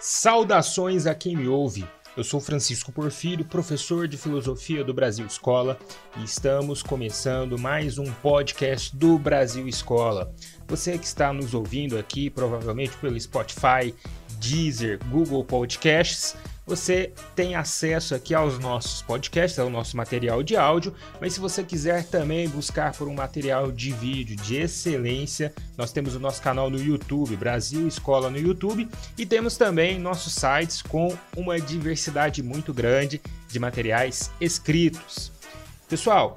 Saudações a quem me ouve. Eu sou Francisco Porfírio, professor de filosofia do Brasil Escola, e estamos começando mais um podcast do Brasil Escola. Você que está nos ouvindo aqui, provavelmente pelo Spotify, Deezer, Google Podcasts, você tem acesso aqui aos nossos podcasts, ao nosso material de áudio, mas se você quiser também buscar por um material de vídeo de excelência, nós temos o nosso canal no YouTube, Brasil Escola no YouTube, e temos também nossos sites com uma diversidade muito grande de materiais escritos. Pessoal,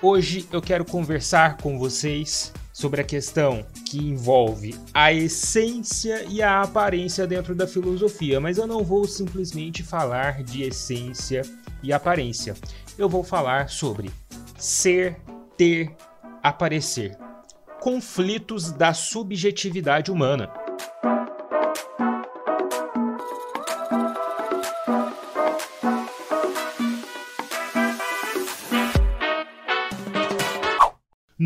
hoje eu quero conversar com vocês sobre a questão que envolve a essência e a aparência dentro da filosofia, mas eu não vou simplesmente falar de essência e aparência. Eu vou falar sobre ser, ter, aparecer. Conflitos da subjetividade humana.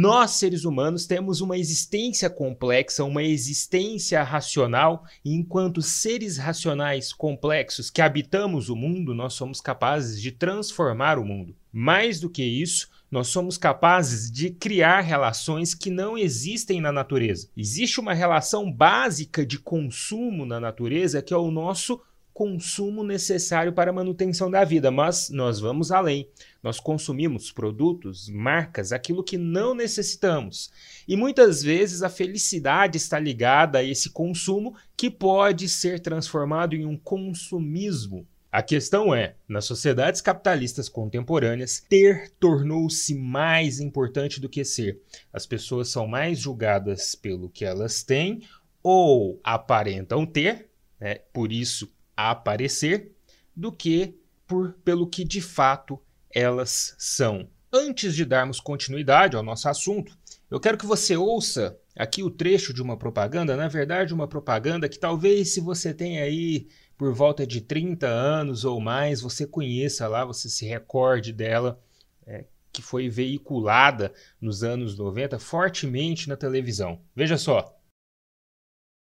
Nós, seres humanos, temos uma existência complexa, uma existência racional, e enquanto seres racionais complexos que habitamos o mundo, nós somos capazes de transformar o mundo. Mais do que isso, nós somos capazes de criar relações que não existem na natureza. Existe uma relação básica de consumo na natureza que é o nosso consumo necessário para a manutenção da vida, mas nós vamos além. Nós consumimos produtos, marcas, aquilo que não necessitamos. E muitas vezes a felicidade está ligada a esse consumo que pode ser transformado em um consumismo. A questão é, nas sociedades capitalistas contemporâneas, ter tornou-se mais importante do que ser. As pessoas são mais julgadas pelo que elas têm ou aparentam ter, né? por isso aparecer do que por pelo que de fato elas são. Antes de darmos continuidade ao nosso assunto, eu quero que você ouça aqui o trecho de uma propaganda, na verdade, uma propaganda que talvez se você tem aí por volta de 30 anos ou mais, você conheça lá, você se recorde dela, é, que foi veiculada nos anos 90 fortemente na televisão. Veja só.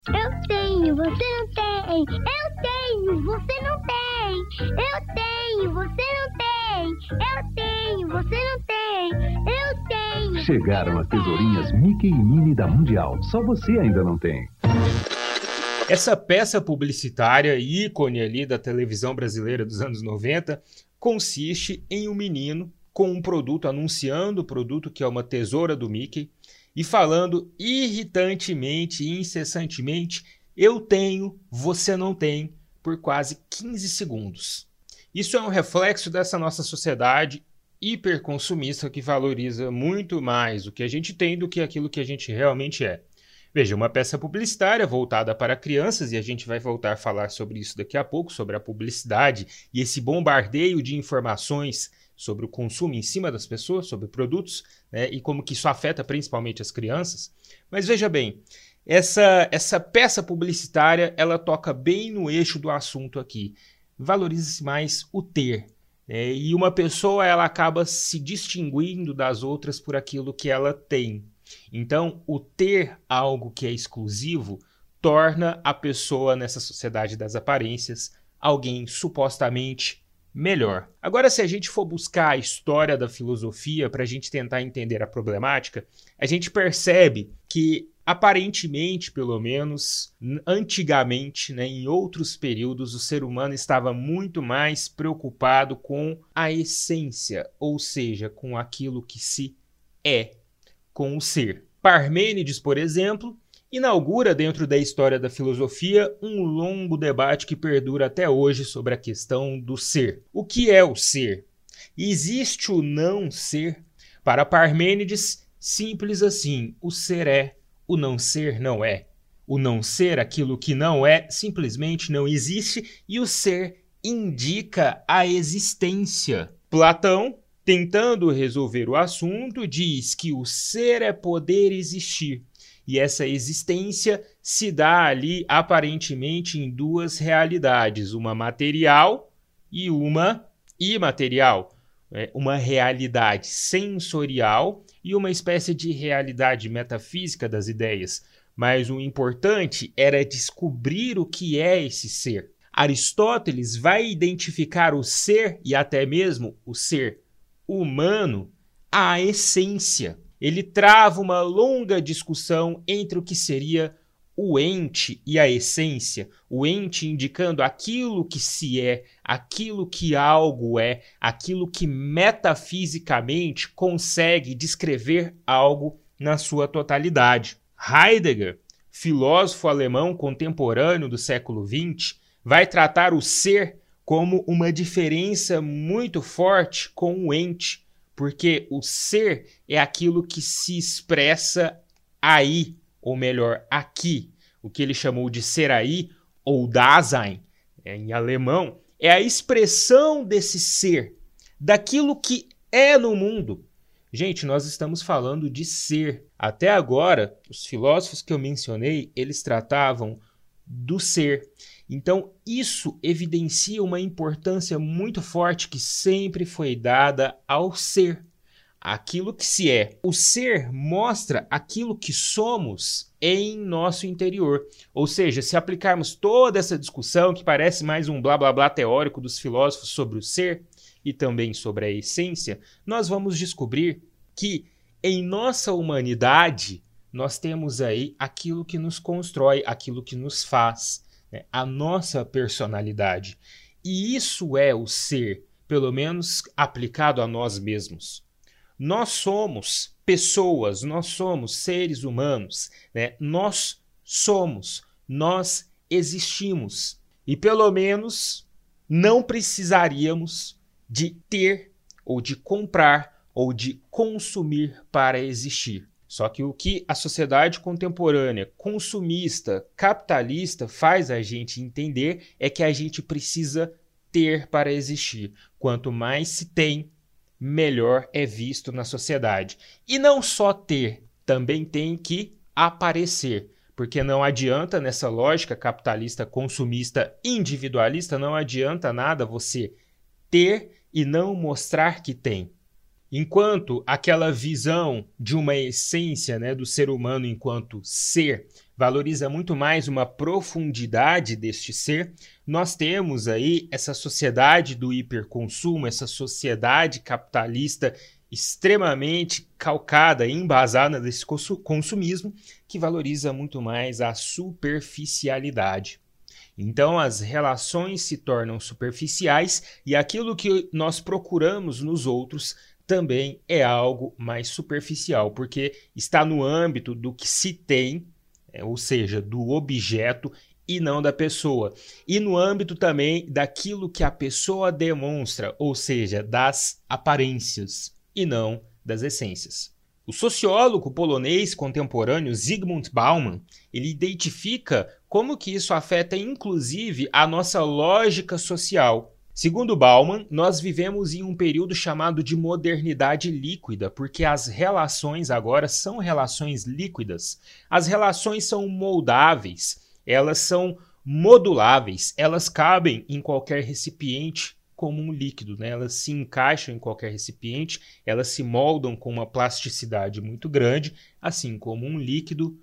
Eu tenho, você não tem. Eu tenho, você não tem. Eu tenho, você não tem. Eu tenho, você não tem. Eu tenho. Chegaram as tesourinhas Mickey e Minnie da Mundial. Só você ainda não tem. Essa peça publicitária, ícone ali da televisão brasileira dos anos 90, consiste em um menino com um produto, anunciando o produto que é uma tesoura do Mickey, e falando irritantemente e incessantemente: eu tenho, você não tem, por quase 15 segundos. Isso é um reflexo dessa nossa sociedade hiperconsumista que valoriza muito mais o que a gente tem do que aquilo que a gente realmente é. Veja, uma peça publicitária voltada para crianças, e a gente vai voltar a falar sobre isso daqui a pouco, sobre a publicidade e esse bombardeio de informações sobre o consumo em cima das pessoas, sobre produtos, né, e como que isso afeta principalmente as crianças. Mas veja bem, essa, essa peça publicitária ela toca bem no eixo do assunto aqui. Valoriza-se mais o ter. Né, e uma pessoa ela acaba se distinguindo das outras por aquilo que ela tem. Então, o ter algo que é exclusivo torna a pessoa nessa sociedade das aparências alguém supostamente melhor. Agora, se a gente for buscar a história da filosofia para a gente tentar entender a problemática, a gente percebe que aparentemente, pelo menos antigamente, né, em outros períodos, o ser humano estava muito mais preocupado com a essência, ou seja, com aquilo que se é, com o ser. Parmênides, por exemplo, inaugura dentro da história da filosofia um longo debate que perdura até hoje sobre a questão do ser. O que é o ser? Existe o não ser? Para Parmênides, simples assim: o ser é, o não ser não é. O não ser, aquilo que não é, simplesmente não existe, e o ser indica a existência. Platão, tentando resolver o assunto, diz que o ser é poder existir e essa existência se dá ali aparentemente em duas realidades, uma material e uma imaterial. É uma realidade sensorial e uma espécie de realidade metafísica das ideias. mas o importante era descobrir o que é esse ser. Aristóteles vai identificar o ser e até mesmo o ser humano à essência. Ele trava uma longa discussão entre o que seria o ente e a essência, o ente indicando aquilo que se é, aquilo que algo é, aquilo que metafisicamente consegue descrever algo na sua totalidade. Heidegger, filósofo alemão contemporâneo do século XX, vai tratar o ser como uma diferença muito forte com o ente, porque o ser é aquilo que se expressa aí, ou melhor, aqui. O que ele chamou de ser aí, ou Dasein, é, em alemão, é a expressão desse ser, daquilo que é no mundo. Gente, nós estamos falando de ser. Até agora, os filósofos que eu mencionei, eles tratavam do ser. Então, isso evidencia uma importância muito forte que sempre foi dada ao ser, aquilo que se é. O ser mostra aquilo que somos em nosso interior. Ou seja, se aplicarmos toda essa discussão, que parece mais um blá blá blá teórico dos filósofos sobre o ser e também sobre a essência, nós vamos descobrir que em nossa humanidade nós temos aí aquilo que nos constrói, aquilo que nos faz né, a nossa personalidade. E isso é o ser, pelo menos aplicado a nós mesmos. Nós somos pessoas, nós somos seres humanos, né? nós somos, nós existimos. E pelo menos não precisaríamos de ter ou de comprar ou de consumir para existir. Só que o que a sociedade contemporânea, consumista, capitalista faz a gente entender é que a gente precisa ter para existir. Quanto mais se tem, melhor é visto na sociedade. E não só ter, também tem que aparecer. Porque não adianta, nessa lógica capitalista, consumista, individualista, não adianta nada você ter e não mostrar que tem. Enquanto aquela visão de uma essência né, do ser humano enquanto ser valoriza muito mais uma profundidade deste ser, nós temos aí essa sociedade do hiperconsumo, essa sociedade capitalista extremamente calcada e embasada nesse consumismo, que valoriza muito mais a superficialidade. Então as relações se tornam superficiais e aquilo que nós procuramos nos outros também é algo mais superficial, porque está no âmbito do que se tem, ou seja, do objeto e não da pessoa. E no âmbito também daquilo que a pessoa demonstra, ou seja, das aparências e não das essências. O sociólogo polonês contemporâneo Zygmunt Bauman, ele identifica como que isso afeta inclusive a nossa lógica social Segundo Bauman, nós vivemos em um período chamado de modernidade líquida, porque as relações agora são relações líquidas. As relações são moldáveis, elas são moduláveis, elas cabem em qualquer recipiente como um líquido, né? elas se encaixam em qualquer recipiente, elas se moldam com uma plasticidade muito grande, assim como um líquido,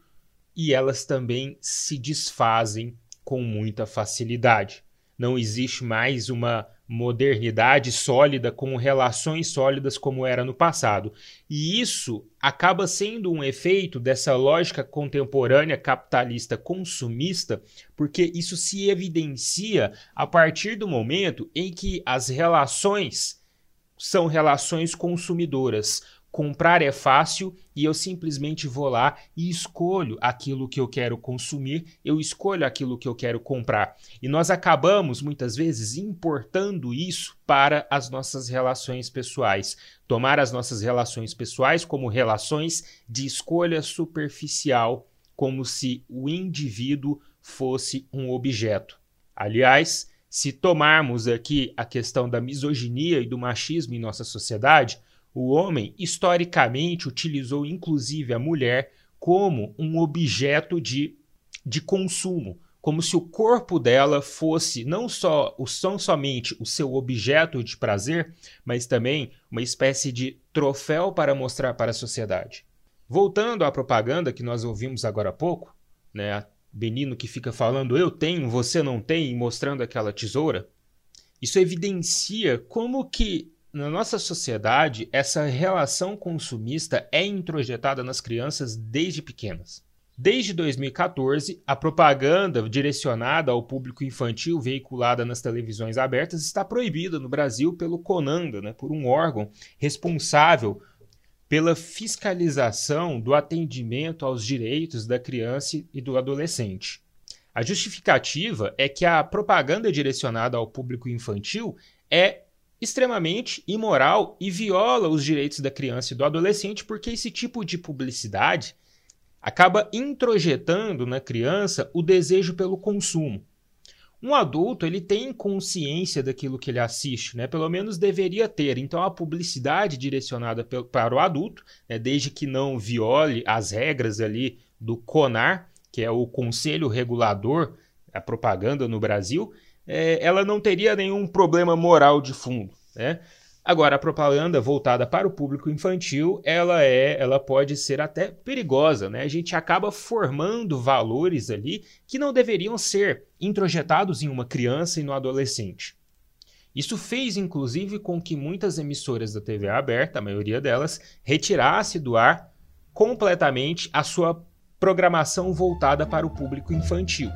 e elas também se desfazem com muita facilidade não existe mais uma modernidade sólida com relações sólidas como era no passado. E isso acaba sendo um efeito dessa lógica contemporânea capitalista consumista, porque isso se evidencia a partir do momento em que as relações são relações consumidoras. Comprar é fácil e eu simplesmente vou lá e escolho aquilo que eu quero consumir, eu escolho aquilo que eu quero comprar. E nós acabamos muitas vezes importando isso para as nossas relações pessoais. Tomar as nossas relações pessoais como relações de escolha superficial, como se o indivíduo fosse um objeto. Aliás, se tomarmos aqui a questão da misoginia e do machismo em nossa sociedade, o homem, historicamente, utilizou inclusive a mulher como um objeto de, de consumo, como se o corpo dela fosse não só o são somente o seu objeto de prazer, mas também uma espécie de troféu para mostrar para a sociedade. Voltando à propaganda que nós ouvimos agora há pouco, né? Benino que fica falando eu tenho, você não tem, mostrando aquela tesoura. Isso evidencia como que na nossa sociedade essa relação consumista é introjetada nas crianças desde pequenas. Desde 2014, a propaganda direcionada ao público infantil veiculada nas televisões abertas está proibida no Brasil pelo CONANDA, né, por um órgão responsável pela fiscalização do atendimento aos direitos da criança e do adolescente. A justificativa é que a propaganda direcionada ao público infantil é extremamente imoral e viola os direitos da criança e do adolescente, porque esse tipo de publicidade acaba introjetando na criança o desejo pelo consumo. Um adulto ele tem consciência daquilo que ele assiste, né? Pelo menos deveria ter. Então a publicidade direcionada para o adulto, né? desde que não viole as regras ali do CONAR, que é o Conselho Regulador da Propaganda no Brasil, é, ela não teria nenhum problema moral de fundo, né? Agora, a propaganda voltada para o público infantil, ela é, ela pode ser até perigosa, né? A gente acaba formando valores ali que não deveriam ser introjetados em uma criança e no adolescente. Isso fez, inclusive, com que muitas emissoras da TV aberta, a maioria delas, retirasse do ar completamente a sua programação voltada para o público infantil.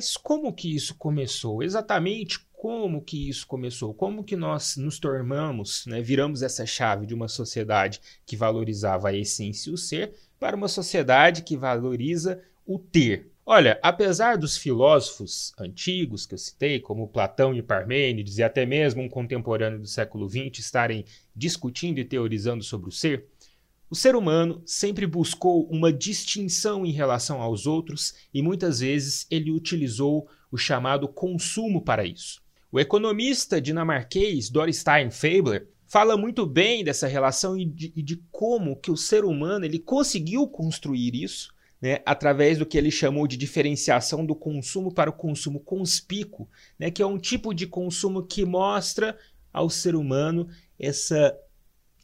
Mas como que isso começou? Exatamente como que isso começou? Como que nós nos tornamos, né, viramos essa chave de uma sociedade que valorizava a essência e o ser para uma sociedade que valoriza o ter? Olha, apesar dos filósofos antigos que eu citei, como Platão e Parmênides, e até mesmo um contemporâneo do século XX, estarem discutindo e teorizando sobre o ser, o ser humano sempre buscou uma distinção em relação aos outros e muitas vezes ele utilizou o chamado consumo para isso. O economista dinamarquês Dorstein Fabler fala muito bem dessa relação e de, e de, como que o ser humano ele conseguiu construir isso né, através do que ele chamou de diferenciação do consumo para o consumo conspícuo, né, que é um tipo de consumo que mostra ao ser humano essa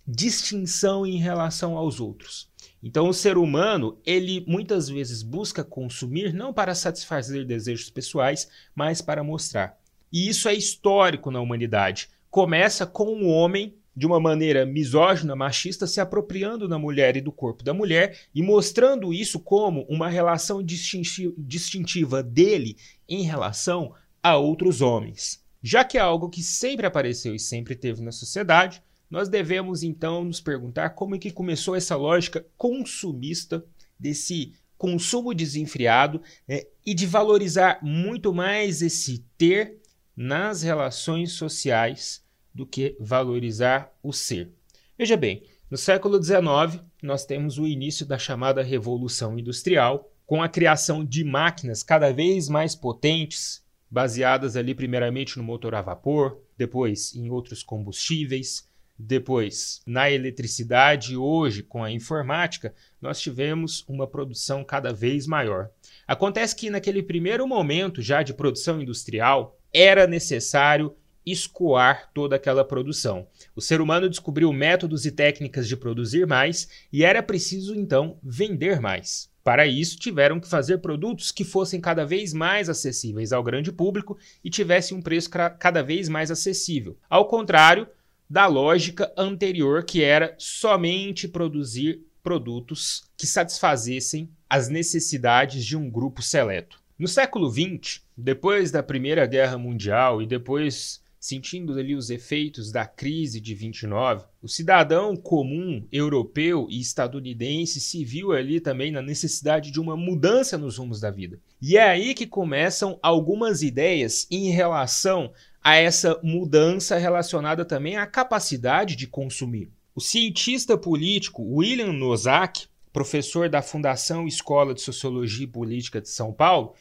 distinção em relação aos outros. Então, o ser humano, ele muitas vezes busca consumir não para satisfazer desejos pessoais, mas para mostrar. E isso é histórico na humanidade. Começa com um homem, de uma maneira misógina, machista, se apropriando da mulher e do corpo da mulher e mostrando isso como uma relação distintiva dele em relação a outros homens. Já que é algo que sempre apareceu e sempre teve na sociedade, nós devemos então nos perguntar como é que começou essa lógica consumista desse consumo desenfreado né, e de valorizar muito mais esse ter nas relações sociais do que valorizar o ser. Veja bem, no século XIX nós temos o início da chamada Revolução Industrial, com a criação de máquinas cada vez mais potentes, baseadas ali primeiramente no motor a vapor, depois em outros combustíveis, depois, na eletricidade, hoje, com a informática, nós tivemos uma produção cada vez maior. Acontece que, naquele primeiro momento já de produção industrial, era necessário escoar toda aquela produção. O ser humano descobriu métodos e técnicas de produzir mais e era preciso então vender mais. Para isso, tiveram que fazer produtos que fossem cada vez mais acessíveis ao grande público e tivessem um preço cada vez mais acessível. Ao contrário, da lógica anterior, que era somente produzir produtos que satisfazessem as necessidades de um grupo seleto. No século XX, depois da Primeira Guerra Mundial e depois sentindo ali os efeitos da crise de 29, o cidadão comum europeu e estadunidense se viu ali também na necessidade de uma mudança nos rumos da vida. E é aí que começam algumas ideias em relação a essa mudança relacionada também à capacidade de consumir. O cientista político William Nozick, professor da Fundação Escola de Sociologia e Política de São Paulo,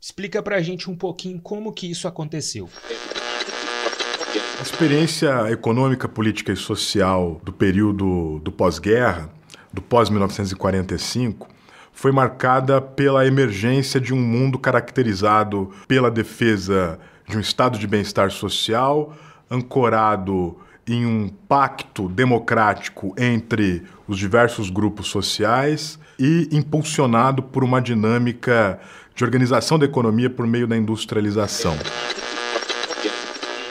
explica para a gente um pouquinho como que isso aconteceu. A experiência econômica, política e social do período do pós-guerra, do pós-1945, foi marcada pela emergência de um mundo caracterizado pela defesa de um estado de bem-estar social, ancorado em um pacto democrático entre os diversos grupos sociais e impulsionado por uma dinâmica de organização da economia por meio da industrialização.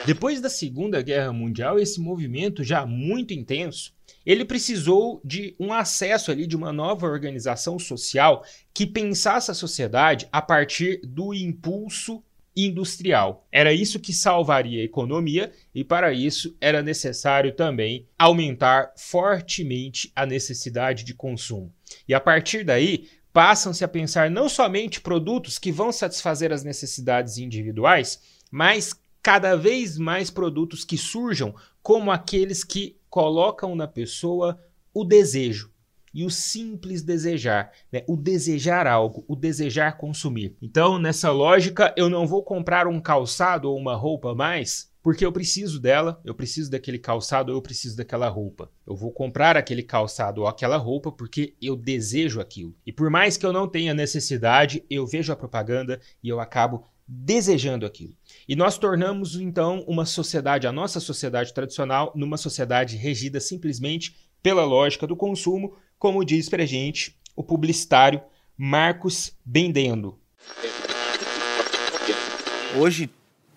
Depois da Segunda Guerra Mundial, esse movimento já muito intenso, ele precisou de um acesso ali de uma nova organização social que pensasse a sociedade a partir do impulso industrial. Era isso que salvaria a economia e para isso era necessário também aumentar fortemente a necessidade de consumo. E a partir daí, passam-se a pensar não somente produtos que vão satisfazer as necessidades individuais, mas cada vez mais produtos que surjam como aqueles que colocam na pessoa o desejo e o simples desejar, né? o desejar algo, o desejar consumir. Então, nessa lógica, eu não vou comprar um calçado ou uma roupa mais porque eu preciso dela, eu preciso daquele calçado, eu preciso daquela roupa. Eu vou comprar aquele calçado ou aquela roupa porque eu desejo aquilo. E por mais que eu não tenha necessidade, eu vejo a propaganda e eu acabo desejando aquilo. E nós tornamos então uma sociedade, a nossa sociedade tradicional, numa sociedade regida simplesmente pela lógica do consumo, como diz pra gente o publicitário Marcos Bendendo. Hoje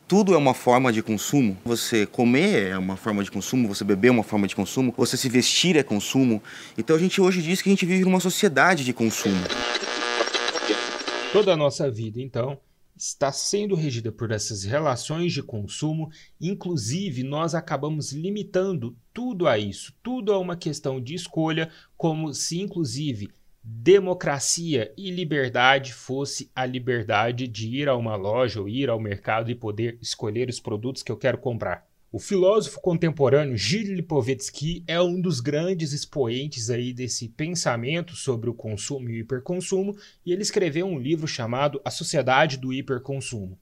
tudo é uma forma de consumo. Você comer é uma forma de consumo, você beber é uma forma de consumo, você se vestir é consumo. Então a gente hoje diz que a gente vive numa sociedade de consumo. Toda a nossa vida, então, está sendo regida por essas relações de consumo, inclusive nós acabamos limitando tudo a isso, tudo a uma questão de escolha, como se inclusive democracia e liberdade fosse a liberdade de ir a uma loja ou ir ao mercado e poder escolher os produtos que eu quero comprar. O filósofo contemporâneo Gilles Lipovetsky é um dos grandes expoentes aí desse pensamento sobre o consumo e o hiperconsumo, e ele escreveu um livro chamado A Sociedade do Hiperconsumo.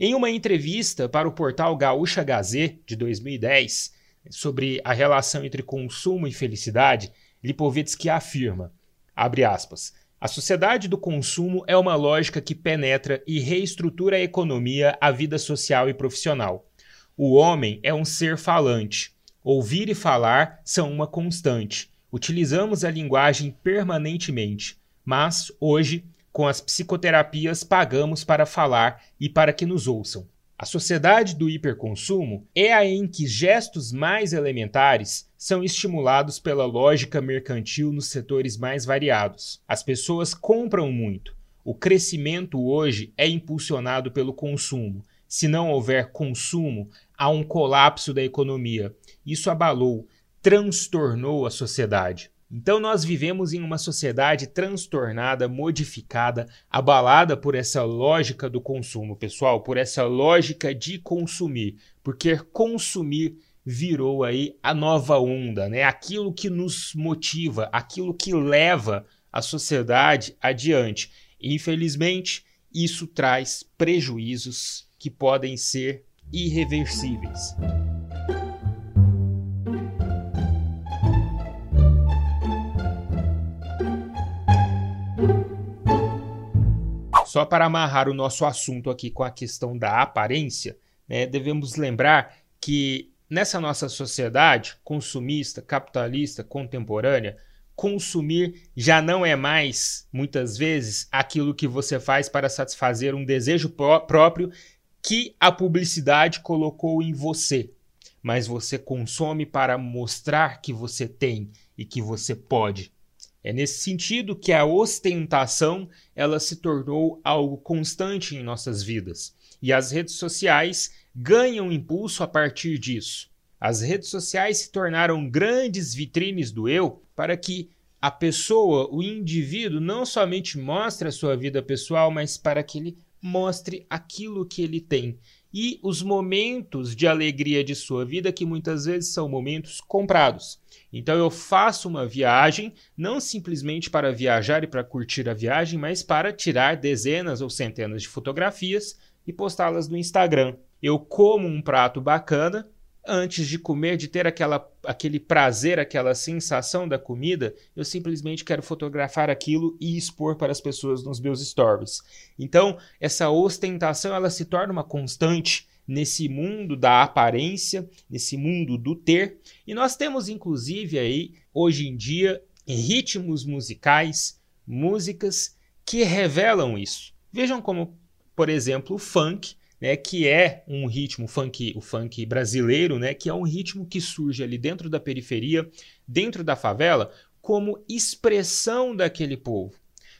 Em uma entrevista para o portal Gaúcha Gazê de 2010, sobre a relação entre consumo e felicidade, Lipovetsky afirma, abre aspas, a sociedade do consumo é uma lógica que penetra e reestrutura a economia, a vida social e profissional. O homem é um ser falante. Ouvir e falar são uma constante. Utilizamos a linguagem permanentemente, mas hoje, com as psicoterapias, pagamos para falar e para que nos ouçam. A sociedade do hiperconsumo é a em que gestos mais elementares são estimulados pela lógica mercantil nos setores mais variados. As pessoas compram muito. O crescimento hoje é impulsionado pelo consumo, se não houver consumo, há um colapso da economia. Isso abalou, transtornou a sociedade. Então, nós vivemos em uma sociedade transtornada, modificada, abalada por essa lógica do consumo, pessoal, por essa lógica de consumir, porque consumir virou aí a nova onda, né? Aquilo que nos motiva, aquilo que leva a sociedade adiante. Infelizmente, isso traz prejuízos que podem ser irreversíveis. Só para amarrar o nosso assunto aqui com a questão da aparência, né, devemos lembrar que nessa nossa sociedade consumista, capitalista, contemporânea, consumir já não é mais, muitas vezes, aquilo que você faz para satisfazer um desejo pró próprio que a publicidade colocou em você, mas você consome para mostrar que você tem e que você pode. É nesse sentido que a ostentação ela se tornou algo constante em nossas vidas. E as redes sociais ganham impulso a partir disso. As redes sociais se tornaram grandes vitrines do eu para que a pessoa, o indivíduo, não somente mostre a sua vida pessoal, mas para que ele mostre aquilo que ele tem e os momentos de alegria de sua vida, que muitas vezes são momentos comprados. Então eu faço uma viagem, não simplesmente para viajar e para curtir a viagem, mas para tirar dezenas ou centenas de fotografias e postá-las no Instagram. Eu como um prato bacana antes de comer, de ter aquela, aquele prazer, aquela sensação da comida, eu simplesmente quero fotografar aquilo e expor para as pessoas nos meus stories. Então, essa ostentação ela se torna uma constante nesse mundo da aparência, nesse mundo do ter. E nós temos inclusive aí hoje em dia ritmos musicais, músicas que revelam isso. Vejam como, por exemplo, o funk né, que é um ritmo funk, o funk brasileiro, né, que é um ritmo que surge ali dentro da periferia, dentro da favela, como expressão daquele povo.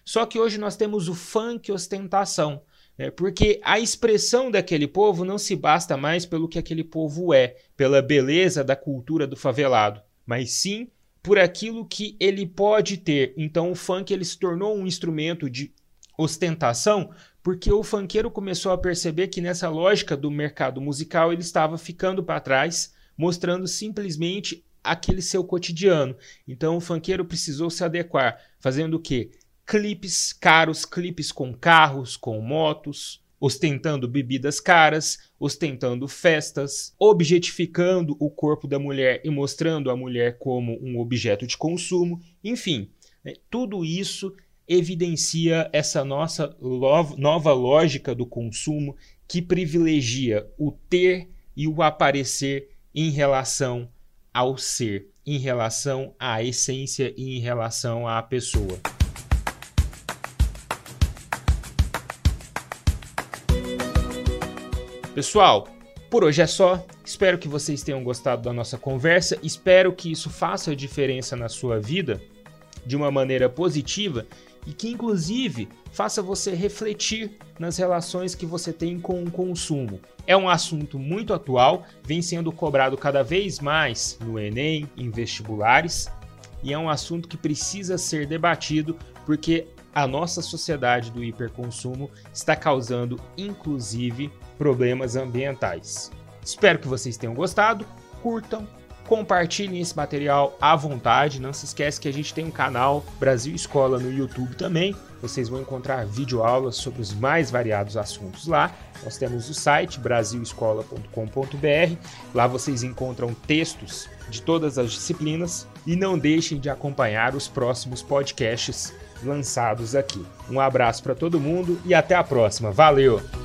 Só que hoje nós temos o funk ostentação, né, porque a expressão daquele povo não se basta mais pelo que aquele povo é, pela beleza da cultura do favelado, mas sim por aquilo que ele pode ter. Então o funk ele se tornou um instrumento de ostentação porque o funkeiro começou a perceber que nessa lógica do mercado musical ele estava ficando para trás, mostrando simplesmente aquele seu cotidiano. Então o funkeiro precisou se adequar, fazendo o quê? Clipes caros, clipes com carros, com motos, ostentando bebidas caras, ostentando festas, objetificando o corpo da mulher e mostrando a mulher como um objeto de consumo, enfim, né, tudo isso evidencia essa nossa nova lógica do consumo que privilegia o ter e o aparecer em relação ao ser, em relação à essência e em relação à pessoa. Pessoal, por hoje é só. Espero que vocês tenham gostado da nossa conversa. Espero que isso faça diferença na sua vida de uma maneira positiva e que, inclusive, faça você refletir nas relações que você tem com o consumo. É um assunto muito atual, vem sendo cobrado cada vez mais no Enem, em vestibulares, e é um assunto que precisa ser debatido porque a nossa sociedade do hiperconsumo está causando, inclusive, problemas ambientais. Espero que vocês tenham gostado, curtam, Compartilhem esse material à vontade. Não se esquece que a gente tem um canal Brasil Escola no YouTube também. Vocês vão encontrar videoaulas sobre os mais variados assuntos lá. Nós temos o site brasilescola.com.br. Lá vocês encontram textos de todas as disciplinas e não deixem de acompanhar os próximos podcasts lançados aqui. Um abraço para todo mundo e até a próxima. Valeu!